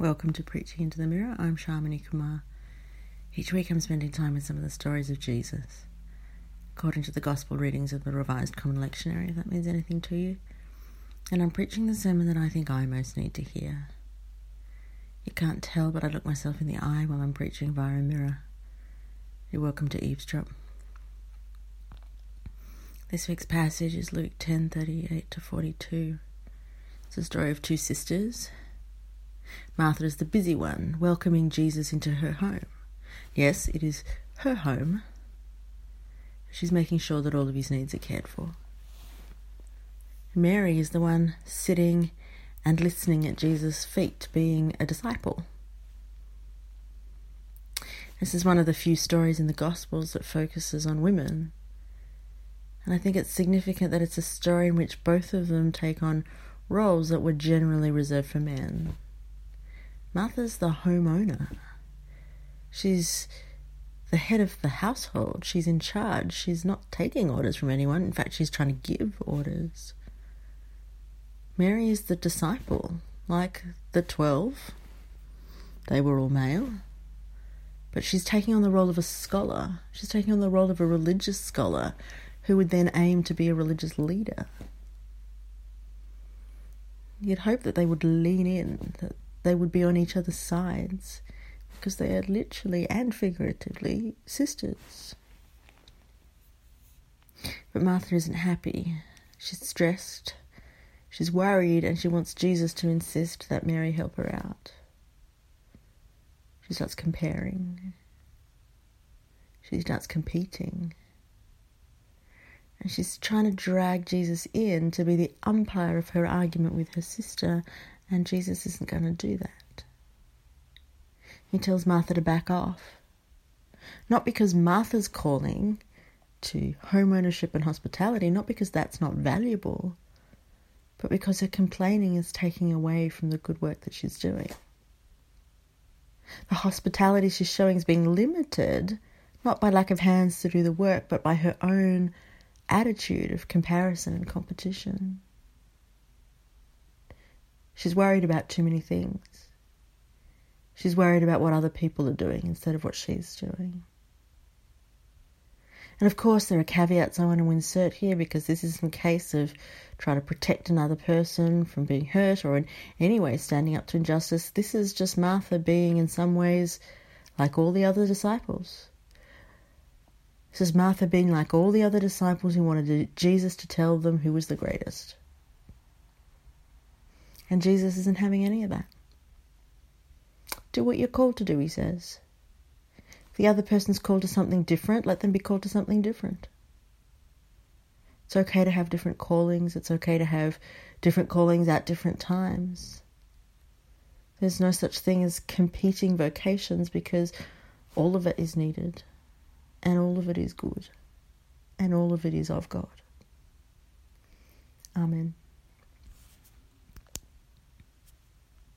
Welcome to Preaching into the Mirror. I'm Shamini Kumar. Each week I'm spending time with some of the stories of Jesus, according to the Gospel readings of the Revised Common Lectionary, if that means anything to you. And I'm preaching the sermon that I think I most need to hear. You can't tell, but I look myself in the eye while I'm preaching via a mirror. You're welcome to eavesdrop. This week's passage is Luke 10:38 to 42. It's a story of two sisters Martha is the busy one, welcoming Jesus into her home. Yes, it is her home. She's making sure that all of his needs are cared for. Mary is the one sitting and listening at Jesus' feet, being a disciple. This is one of the few stories in the Gospels that focuses on women. And I think it's significant that it's a story in which both of them take on roles that were generally reserved for men. Martha's the homeowner. She's the head of the household. She's in charge. She's not taking orders from anyone. In fact, she's trying to give orders. Mary is the disciple, like the twelve. They were all male. But she's taking on the role of a scholar. She's taking on the role of a religious scholar who would then aim to be a religious leader. You'd hope that they would lean in, that they would be on each other's sides because they are literally and figuratively sisters. But Martha isn't happy. She's stressed. She's worried and she wants Jesus to insist that Mary help her out. She starts comparing. She starts competing. And she's trying to drag Jesus in to be the umpire of her argument with her sister and Jesus isn't going to do that. He tells Martha to back off. Not because Martha's calling to home ownership and hospitality, not because that's not valuable, but because her complaining is taking away from the good work that she's doing. The hospitality she's showing is being limited not by lack of hands to do the work, but by her own attitude of comparison and competition. She's worried about too many things. She's worried about what other people are doing instead of what she's doing. And of course, there are caveats I want to insert here because this isn't a case of trying to protect another person from being hurt or in any way standing up to injustice. This is just Martha being, in some ways, like all the other disciples. This is Martha being like all the other disciples who wanted Jesus to tell them who was the greatest. And Jesus isn't having any of that. Do what you're called to do, he says. If the other person's called to something different, let them be called to something different. It's okay to have different callings, it's okay to have different callings at different times. There's no such thing as competing vocations because all of it is needed, and all of it is good, and all of it is of God. Amen.